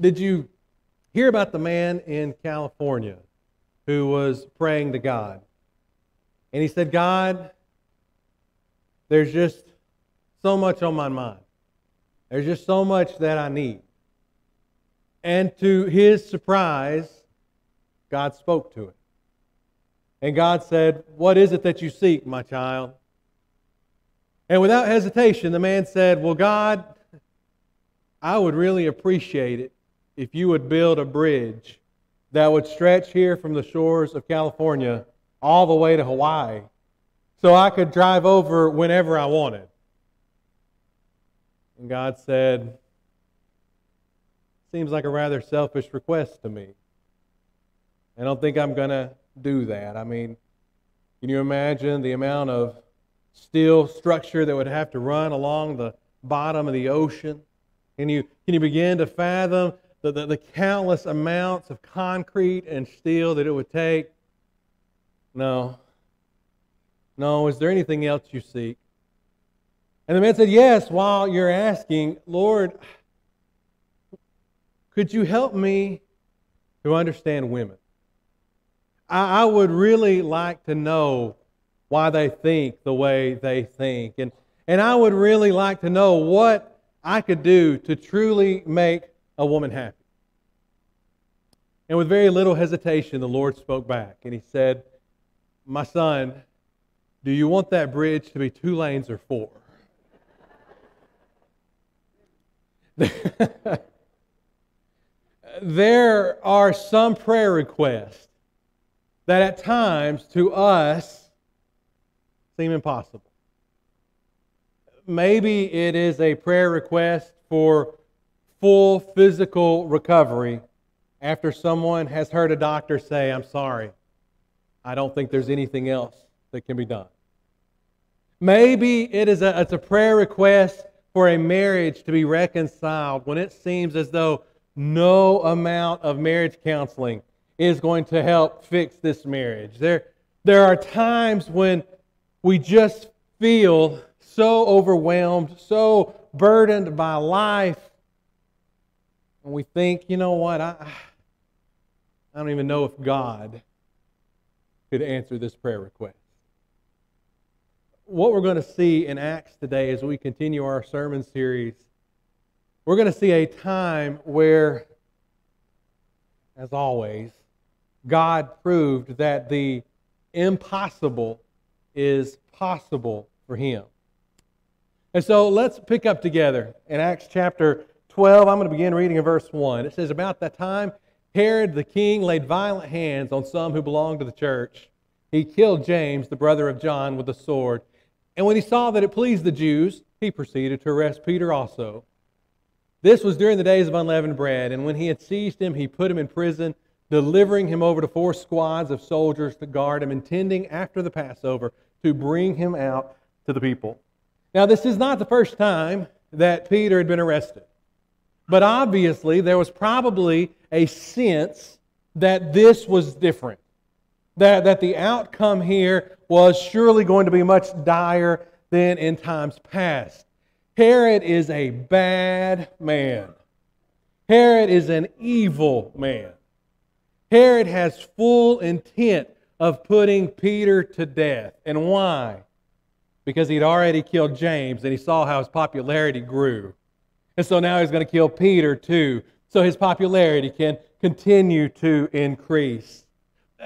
Did you hear about the man in California who was praying to God? And he said, God, there's just so much on my mind. There's just so much that I need. And to his surprise, God spoke to him. And God said, What is it that you seek, my child? And without hesitation, the man said, Well, God, I would really appreciate it if you would build a bridge that would stretch here from the shores of California all the way to Hawaii so I could drive over whenever I wanted. And God said, Seems like a rather selfish request to me. I don't think I'm going to do that. I mean, can you imagine the amount of steel structure that would have to run along the bottom of the ocean? Can you, can you begin to fathom the, the, the countless amounts of concrete and steel that it would take? No. No. Is there anything else you seek? And the man said, Yes, while you're asking, Lord, could you help me to understand women? I, I would really like to know why they think the way they think. And, and I would really like to know what I could do to truly make a woman happy. And with very little hesitation, the Lord spoke back and he said, My son, do you want that bridge to be two lanes or four? there are some prayer requests that at times to us seem impossible. Maybe it is a prayer request for full physical recovery after someone has heard a doctor say, I'm sorry, I don't think there's anything else that can be done. Maybe it is a, it's a prayer request for a marriage to be reconciled when it seems as though no amount of marriage counseling is going to help fix this marriage. There, there are times when we just feel so overwhelmed, so burdened by life, and we think, you know what, I, I don't even know if God could answer this prayer request. What we're going to see in Acts today as we continue our sermon series, we're going to see a time where, as always, God proved that the impossible is possible for him. And so let's pick up together in Acts chapter 12. I'm going to begin reading in verse 1. It says, About that time, Herod the king laid violent hands on some who belonged to the church. He killed James, the brother of John, with a sword. And when he saw that it pleased the Jews, he proceeded to arrest Peter also. This was during the days of unleavened bread, and when he had seized him, he put him in prison, delivering him over to four squads of soldiers to guard him, intending after the Passover to bring him out to the people. Now, this is not the first time that Peter had been arrested. But obviously, there was probably a sense that this was different. That, that the outcome here was surely going to be much dire than in times past. Herod is a bad man. Herod is an evil man. Herod has full intent of putting Peter to death. And why? because he'd already killed James and he saw how his popularity grew. And so now he's going to kill Peter too, so his popularity can continue to increase.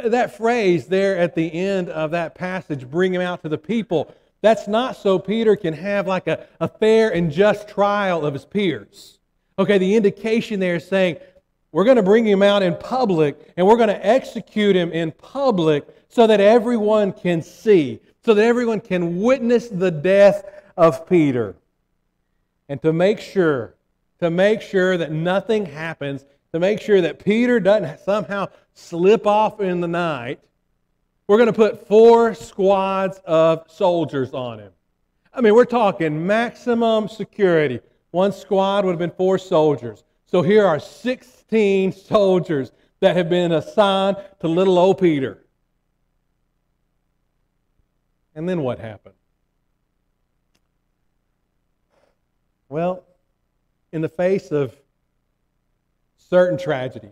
That phrase there at the end of that passage, bring him out to the people, that's not so Peter can have like a, a fair and just trial of his peers. Okay, the indication there is saying, we're going to bring him out in public and we're going to execute him in public so that everyone can see so that everyone can witness the death of Peter. And to make sure, to make sure that nothing happens, to make sure that Peter doesn't somehow slip off in the night, we're going to put four squads of soldiers on him. I mean, we're talking maximum security. One squad would have been four soldiers. So here are 16 soldiers that have been assigned to little old Peter. And then what happened? Well, in the face of certain tragedy,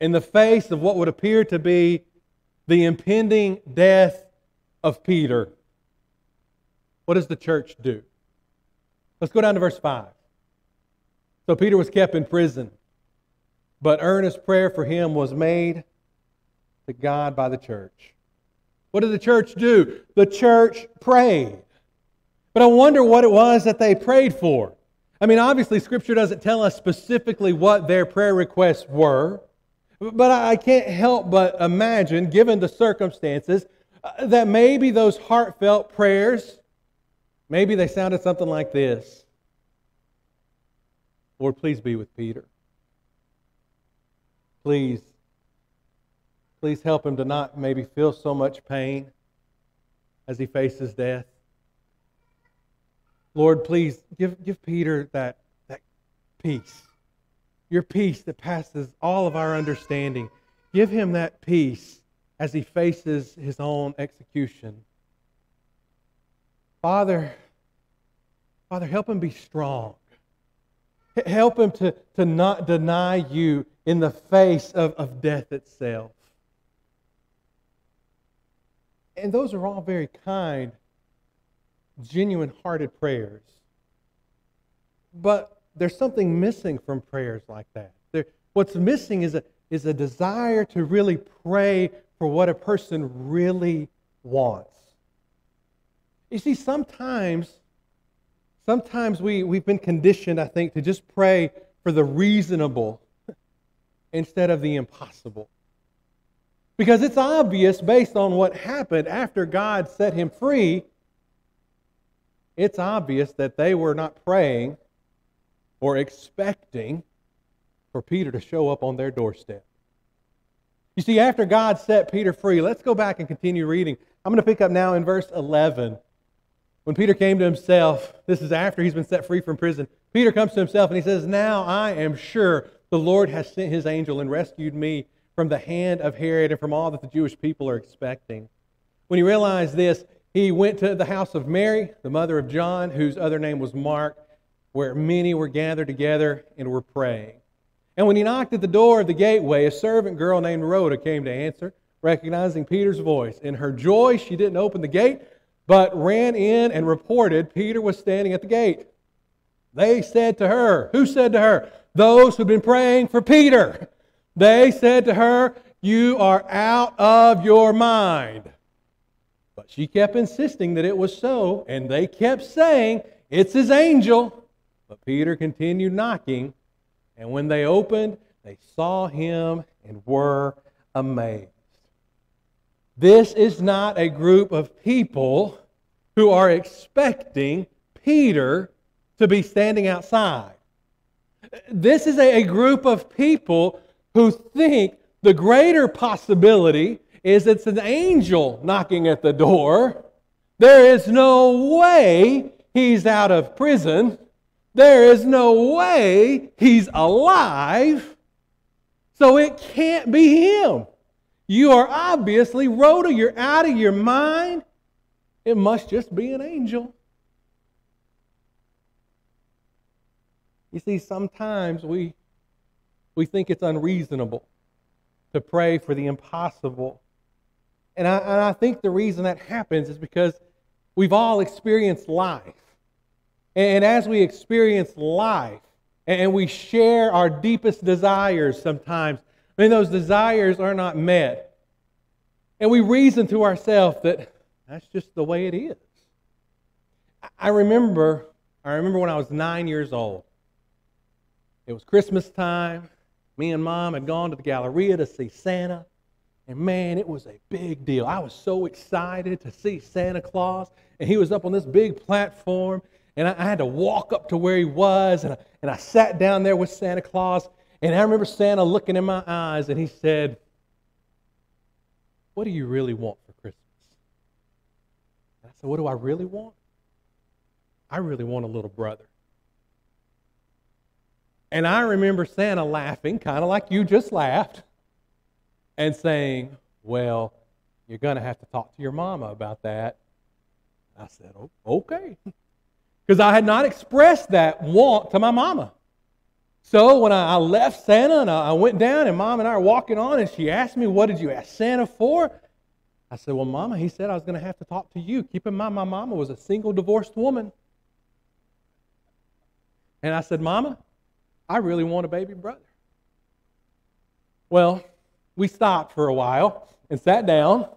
in the face of what would appear to be the impending death of Peter, what does the church do? Let's go down to verse 5. So Peter was kept in prison, but earnest prayer for him was made to God by the church. What did the church do? The church prayed. But I wonder what it was that they prayed for. I mean, obviously, Scripture doesn't tell us specifically what their prayer requests were, but I can't help but imagine, given the circumstances, uh, that maybe those heartfelt prayers, maybe they sounded something like this Lord, please be with Peter. Please, please help him to not maybe feel so much pain as he faces death. Lord, please give, give Peter that, that peace, your peace that passes all of our understanding. Give him that peace as he faces his own execution. Father, Father, help him be strong. Help him to, to not deny you in the face of, of death itself. And those are all very kind genuine hearted prayers. But there's something missing from prayers like that. There, what's missing is a, is a desire to really pray for what a person really wants. You see, sometimes, sometimes we, we've been conditioned, I think, to just pray for the reasonable instead of the impossible. Because it's obvious, based on what happened after God set him free, it's obvious that they were not praying or expecting for Peter to show up on their doorstep. You see, after God set Peter free, let's go back and continue reading. I'm going to pick up now in verse 11. When Peter came to himself, this is after he's been set free from prison. Peter comes to himself and he says, Now I am sure the Lord has sent his angel and rescued me from the hand of Herod and from all that the Jewish people are expecting. When he realized this, he went to the house of Mary, the mother of John, whose other name was Mark, where many were gathered together and were praying. And when he knocked at the door of the gateway, a servant girl named Rhoda came to answer, recognizing Peter's voice. In her joy, she didn't open the gate, but ran in and reported Peter was standing at the gate. They said to her, Who said to her? Those who've been praying for Peter. They said to her, You are out of your mind. But she kept insisting that it was so, and they kept saying, It's his angel. But Peter continued knocking, and when they opened, they saw him and were amazed. This is not a group of people who are expecting Peter to be standing outside. This is a, group of people who think the greater possibility is it's an angel knocking at the door. There is no way he's out of prison. There is no way he's alive. So it can't be him. You are obviously, Rhoda, you're out of your mind. It must just be an angel. You see, sometimes we, we think it's unreasonable to pray for the impossible and I, and I think the reason that happens is because we've all experienced life. And as we experience life and we share our deepest desires sometimes, I mean, those desires are not met. And we reason to ourselves that that's just the way it is. I remember, I remember when I was nine years old. It was Christmas time. Me and mom had gone to the Galleria to see Santa. And man, it was a big deal. I was so excited to see Santa Claus. And he was up on this big platform. And I, I had to walk up to where he was. And I, and I sat down there with Santa Claus. And I remember Santa looking in my eyes and he said, What do you really want for Christmas? And I said, What do I really want? I really want a little brother. And I remember Santa laughing, kind of like you just laughed and saying, Well, you're going to have to talk to your mama about that. I said, oh, Okay. Because I had not expressed that want to my mama. So when I, I left Santa and I, I went down, and mom and I are walking on, and she asked me, What did you ask Santa for? I said, Well, Mama, he said I was going to have to talk to you. Keep in mind, my mama was a single divorced woman. And I said, Mama, I really want a baby brother. Well, we stopped for a while and sat down.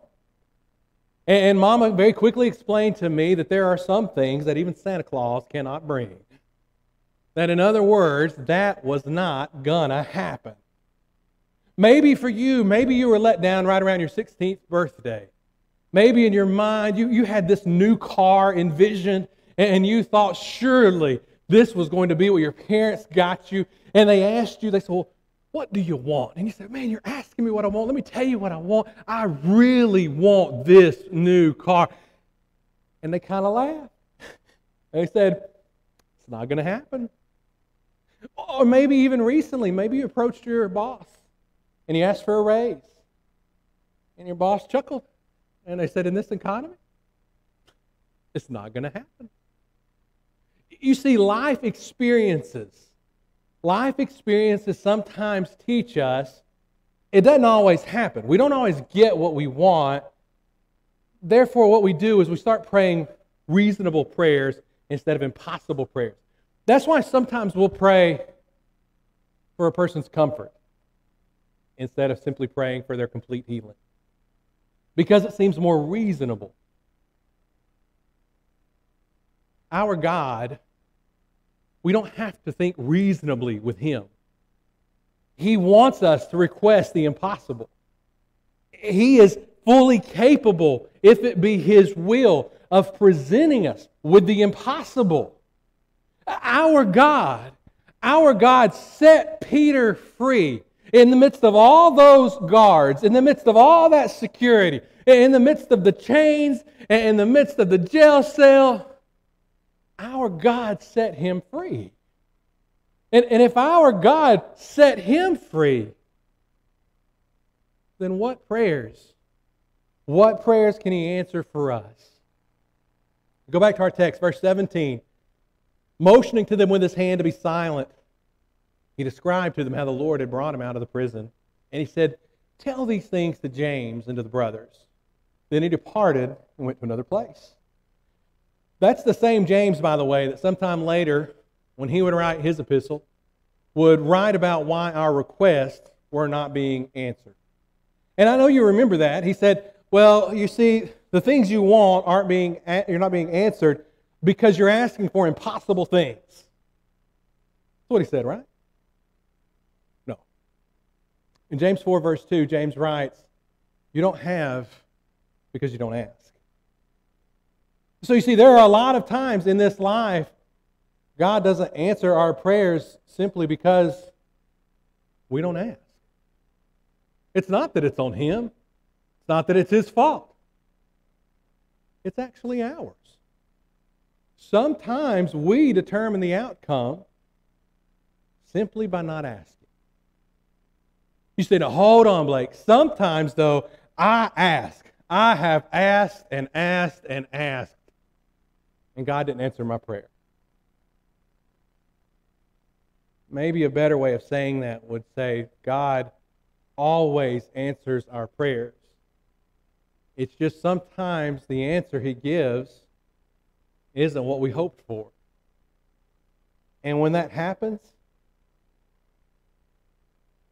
And Mama very quickly explained to me that there are some things that even Santa Claus cannot bring. That, in other words, that was not gonna happen. Maybe for you, maybe you were let down right around your 16th birthday. Maybe in your mind, you, you had this new car envisioned, and you thought surely this was going to be what your parents got you. And they asked you, they said, Well, what do you want? And you said, Man, you're asking me what I want. Let me tell you what I want. I really want this new car. And they kind of laughed. They said, It's not going to happen. Or maybe even recently, maybe you approached your boss and you asked for a raise. And your boss chuckled. And they said, In this economy, it's not going to happen. You see, life experiences, life experiences sometimes teach us it doesn't always happen. We don't always get what we want. Therefore, what we do is we start praying reasonable prayers instead of impossible prayers. That's why sometimes we'll pray for a person's comfort instead of simply praying for their complete healing. Because it seems more reasonable. Our God, we don't have to think reasonably with Him. He wants us to request the impossible. He is fully capable, if it be His will, of presenting us with the impossible. Our God, our God set Peter free in the midst of all those guards, in the midst of all that security, in the midst of the chains, in the midst of the jail cell. Our God set him free. And, and if our God set him free, then what prayers? What prayers can he answer for us? Go back to our text, verse 17 motioning to them with his hand to be silent. He described to them how the Lord had brought him out of the prison. And he said, Tell these things to James and to the brothers. Then he departed and went to another place. That's the same James, by the way, that sometime later, when he would write his epistle, would write about why our requests were not being answered. And I know you remember that. He said, Well, you see, the things you want aren't being, you're not being answered because you're asking for impossible things. That's what he said, right? No. In James 4, verse 2, James writes, You don't have because you don't ask. So you see, there are a lot of times in this life, God doesn't answer our prayers simply because we don't ask. It's not that it's on Him, it's not that it's His fault. It's actually ours. Sometimes we determine the outcome simply by not asking. You say, now hold on, Blake. Sometimes, though, I ask. I have asked and asked and asked, and God didn't answer my prayer. Maybe a better way of saying that would say, God always answers our prayers. It's just sometimes the answer He gives isn't what we hoped for. And when that happens,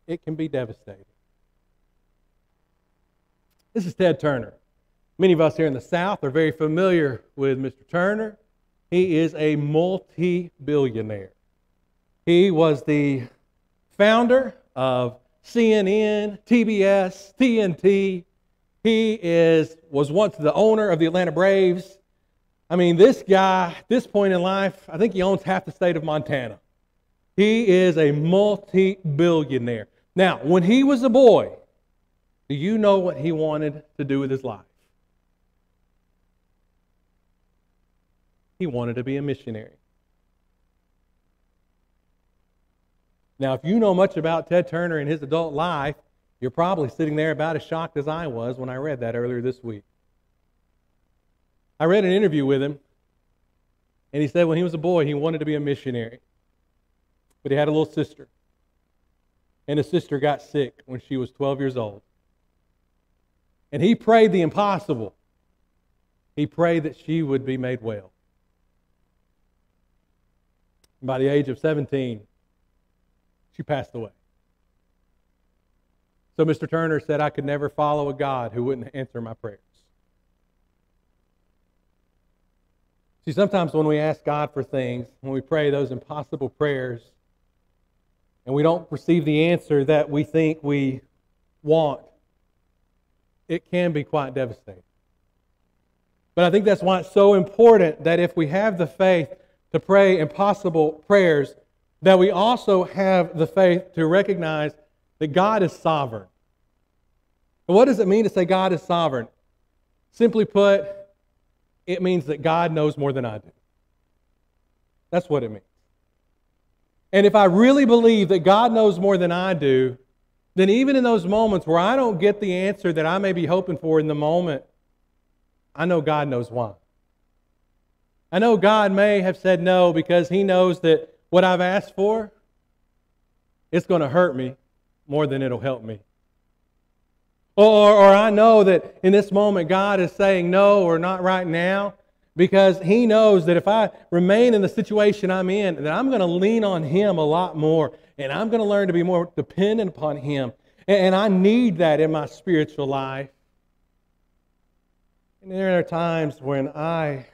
it can be devastating. This is Ted Turner. Many of us here in the South are very familiar with Mr. Turner. He is a multi billionaire. He was the founder of CNN, TBS, TNT. He is, was once the owner of the Atlanta Braves. I mean, this guy, at this point in life, I think he owns half the state of Montana. He is a multi billionaire. Now, when he was a boy, do you know what he wanted to do with his life? He wanted to be a missionary. Now, if you know much about Ted Turner and his adult life, you're probably sitting there about as shocked as I was when I read that earlier this week. I read an interview with him, and he said when he was a boy, he wanted to be a missionary. but he had a little sister. And his sister got sick when she was 12 years old. And he prayed the impossible. He prayed that she would be made well. By the age of 17, she passed away. So Mr. Turner said, I could never follow a God who wouldn't answer my prayers. See, sometimes when we ask God for things, when we pray those impossible prayers, and we don't receive the answer that we think we want, it can be quite devastating. But I think that's why it's so important that if we have the faith to pray impossible prayers, that we also have the faith to recognize that God is sovereign. And what does it mean to say God is sovereign? Simply put, it means that God knows more than I do. That's what it means. And if I really believe that God knows more than I do, then even in those moments where I don't get the answer that I may be hoping for in the moment, I know God knows why. I know God may have said no because He knows that what I've asked for, it's going to hurt me more than it'll help me. Or, or I know that in this moment God is saying no or not right now because He knows that if I remain in the situation I'm in, that I'm going to lean on Him a lot more and I'm going to learn to be more dependent upon Him. And, I need that in my spiritual life. And there are times when I,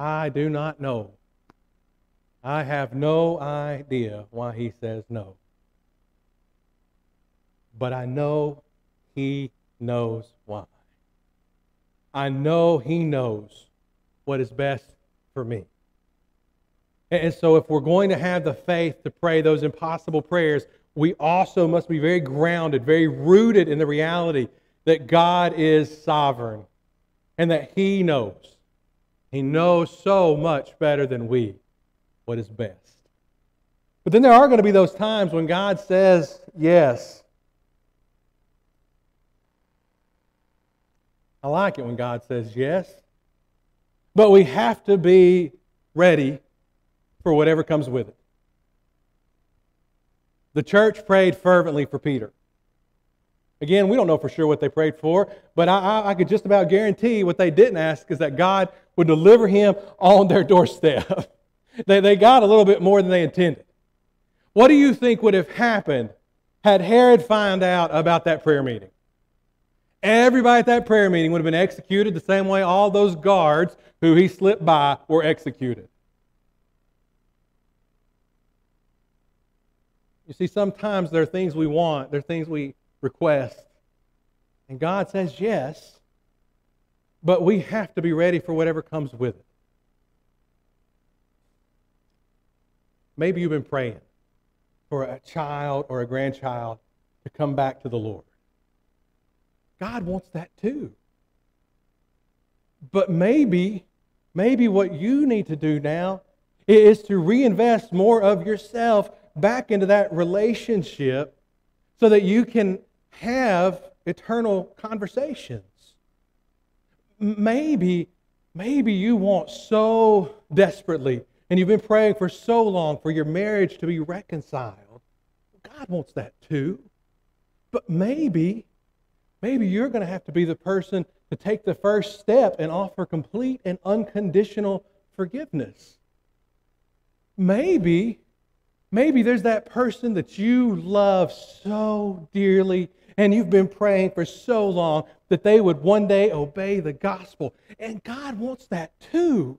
I do not know. I have no idea why He says no but I know He knows why. I know He knows what is best for me. And so, if we're going to have the faith to pray those impossible prayers, we also must be very grounded, very rooted in the reality that God is sovereign and that He knows. He knows so much better than we what is best. But then there are going to be those times when God says yes I like it when God says yes. But we have to be ready for whatever comes with it. The church prayed fervently for Peter. Again, we don't know for sure what they prayed for, but I, I, I, could just about guarantee what they didn't ask is that God would deliver him on their doorstep. they, they got a little bit more than they intended. What do you think would have happened had Herod found out about that prayer meeting? Everybody at that prayer meeting would have been executed the same way all those guards who he slipped by were executed. You see, sometimes there are things we want, there are things we request, and God says yes, but we have to be ready for whatever comes with it. Maybe you've been praying for a child or a grandchild to come back to the Lord. God wants that too. But maybe, maybe what you need to do now is to reinvest more of yourself back into that relationship so that you can have eternal conversations. Maybe, maybe you want so desperately, and you've been praying for so long for your marriage to be reconciled. God wants that too. But maybe Maybe you're going to have to be the person to take the first step and offer complete and unconditional forgiveness. Maybe, maybe there's that person that you love so dearly and you've been praying for so long that they would one day obey the gospel. And God wants that too.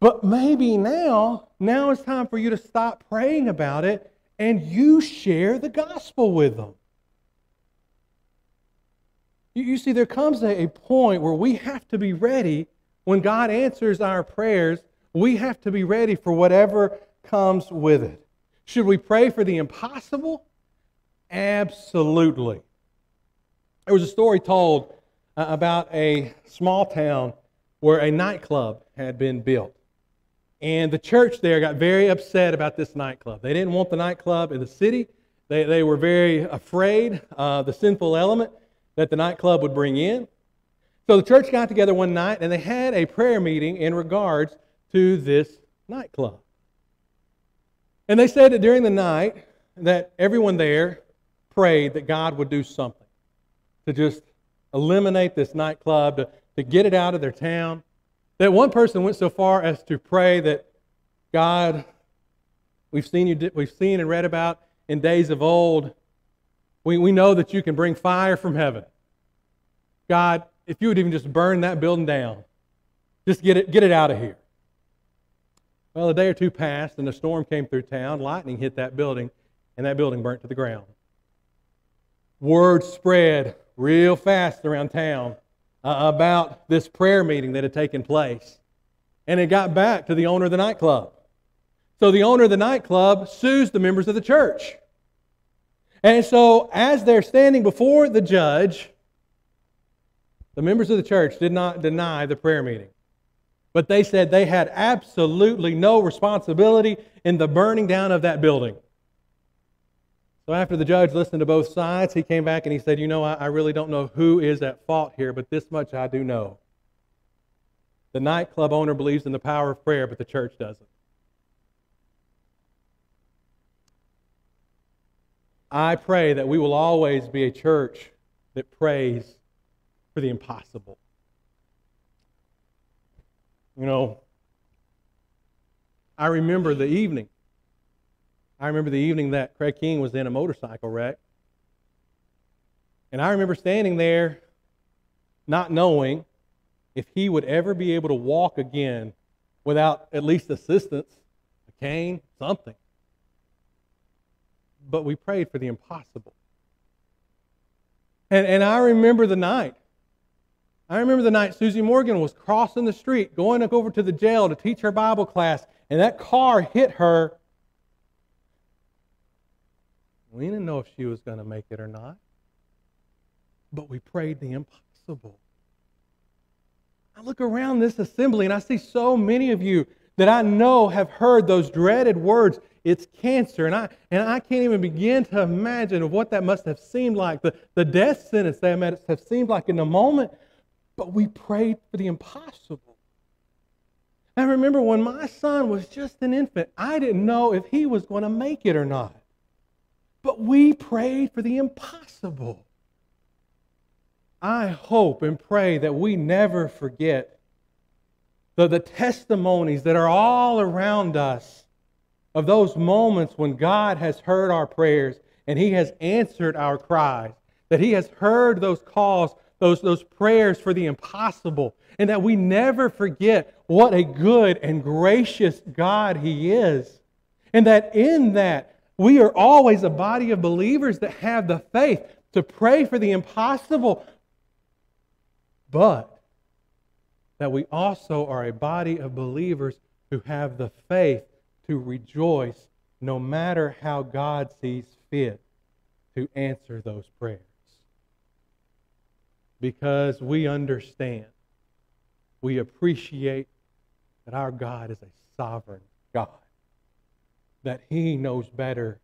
But maybe now, now it's time for you to stop praying about it and you share the gospel with them. You, you see, there comes a, a point where we have to be ready when God answers our prayers. We have to be ready for whatever comes with it. Should we pray for the impossible? Absolutely. There was a story told uh, about a small town where a nightclub had been built. And the church there got very upset about this nightclub. They didn't want the nightclub in the city. They, they were very afraid of the sinful element that the nightclub would bring in. So the church got together one night and they had a prayer meeting in regards to this nightclub. And they said that during the night that everyone there prayed that God would do something to just eliminate this nightclub, to, to get it out of their town. That one person went so far as to pray that God, we've seen you, we've seen and read about in days of old. We, we know that you can bring fire from heaven. God, if you would even just burn that building down, just get it, get it out of here. Well, a day or two passed, and a storm came through town. Lightning hit that building, and that building burnt to the ground. Word spread real fast around town uh, about this prayer meeting that had taken place. And it got back to the owner of the nightclub. So the owner of the nightclub sues the members of the church. And so, as they're standing before the judge, the members of the church did not deny the prayer meeting. But they said they had absolutely no responsibility in the burning down of that building. So after the judge listened to both sides, he came back and he said, You know, I, I really don't know who is at fault here, but this much I do know. The nightclub owner believes in the power of prayer, but the church doesn't. I pray that we will always be a church that prays for the impossible. You know, I remember the evening I remember the evening that Craig King was in a motorcycle wreck. And I remember standing there not knowing if he would ever be able to walk again without at least assistance, a cane, something. But we prayed for the impossible. And, and I remember the night. I remember the night Susie Morgan was crossing the street, going over to the jail to teach her Bible class, and that car hit her we didn't know if she was going to make it or not. But we prayed the impossible. I look around this assembly and I see so many of you that I know have heard those dreaded words, it's cancer. And I, and I can't even begin to imagine what that must have seemed like, the, the death sentence that must have seemed like in the moment. But we prayed for the impossible. I remember when my son was just an infant, I didn't know if he was going to make it or not. But we prayed for the impossible. I hope and pray that we never forget the, the testimonies that are all around us of those moments when God has heard our prayers and He has answered our cries, that He has heard those calls, those, those prayers for the impossible, and that we never forget what a good and gracious God He is. And that in that, we are always a body of believers that have the faith to pray for the impossible, but that we also are a body of believers who have the faith to rejoice no matter how God sees fit to answer those prayers. Because we understand, we appreciate that our God is a sovereign God that He knows better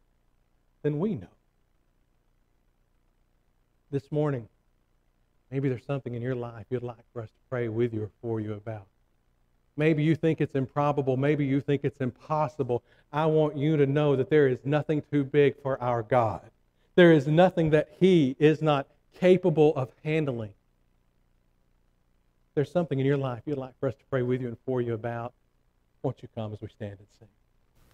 than we know. This morning, maybe there's something in your life you'd like for us to pray with you or for you about. Maybe you think it's improbable. Maybe you think it's impossible. I want you to know that there is nothing too big for our God. There is nothing that He is not capable of handling. There's something in your life you'd like for us to pray with you and for you about. Won't you come as we stand and sing?